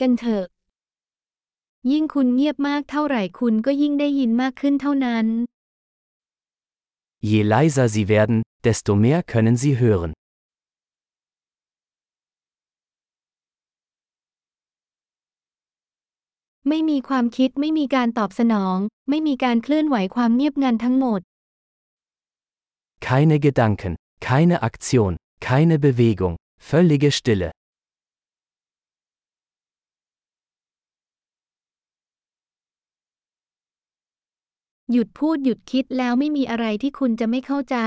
กันเถอะ ยิ่งคุณเงียบมากเท่าไหร่คุณก็ยิ่งได้ยินมากขึ้นเท่านั้น Je leiser sie werden, desto mehr können sie hören. ไม่มีความคิดไม่มีการตอบสนอง ไม่มีการเคลื่อนไหวความเงียบงันทั้งหมด Keine Gedanken, keine Aktion, keine Bewegung, völlige Stille. หยุดพูดหยุดคิดแล้วไม่มีอะไรที่คุณจะไม่เข้าใจ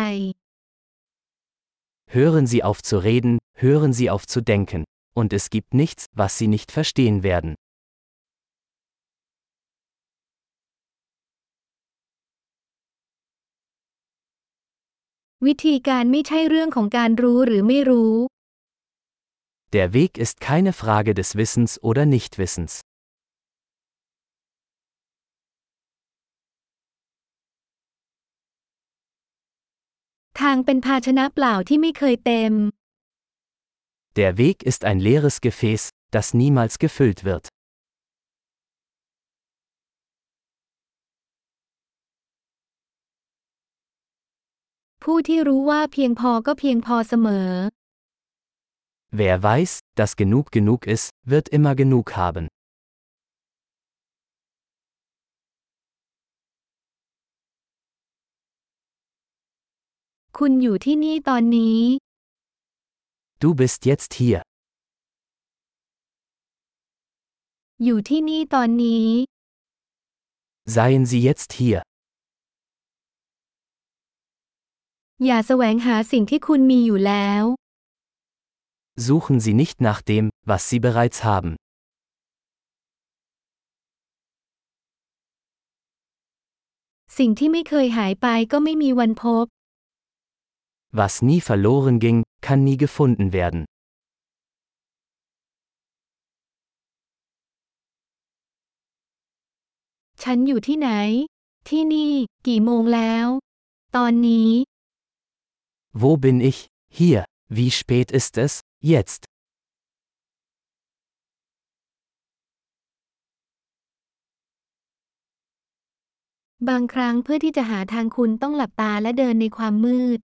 Hören Sie auf zu reden, hören Sie auf zu denken, und es gibt nichts, was Sie nicht verstehen werden. วิธีการไม่ใช่เรื่องของการรู้หรือไม่รู้ Der Weg ist keine Frage des Wissens oder Nichtwissens. ทางเป็นภาชนะเปล่าที่ไม่เคยเต็ม Der Weg ist ein leeres Gefäß, das niemals gefüllt wird. ผู้ที่รู้ว่าเพียงพอก็เพียงพอเสมอ Wer weiß, dass genug genug ist, wird immer genug haben. คุณอยู่ที่นี่ตอนนี้ Du bist jetzt hier. อยู่ที่นี่ตอนนี้ Seien Sie jetzt hier. อย่าแสวงหาสิ่งที่คุณมีอยู่แล้ว Suchen Sie nicht nach dem, was Sie bereits haben. สิ่งที่ไม่เคยหายไปก็ไม่มีวันพบ Was nie verloren ging, kann nie gefunden werden. ฉันอยู่ที่ไหน ที่นี่ กี่โมงแล้ว ตอนนี้ Wo bin ich? Hier. Wie spät ist es? Jetzt. บางครั้งเพื่อที่จะหาทางคุณต้องหลับตาและเดินในความมืด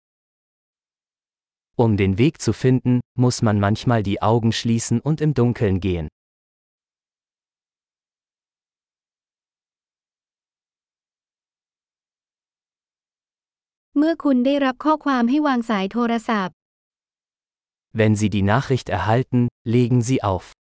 um den Weg zu finden, muss man manchmal die Augen schließen und im Dunkeln gehen. Wenn Sie die Nachricht erhalten, legen Sie auf.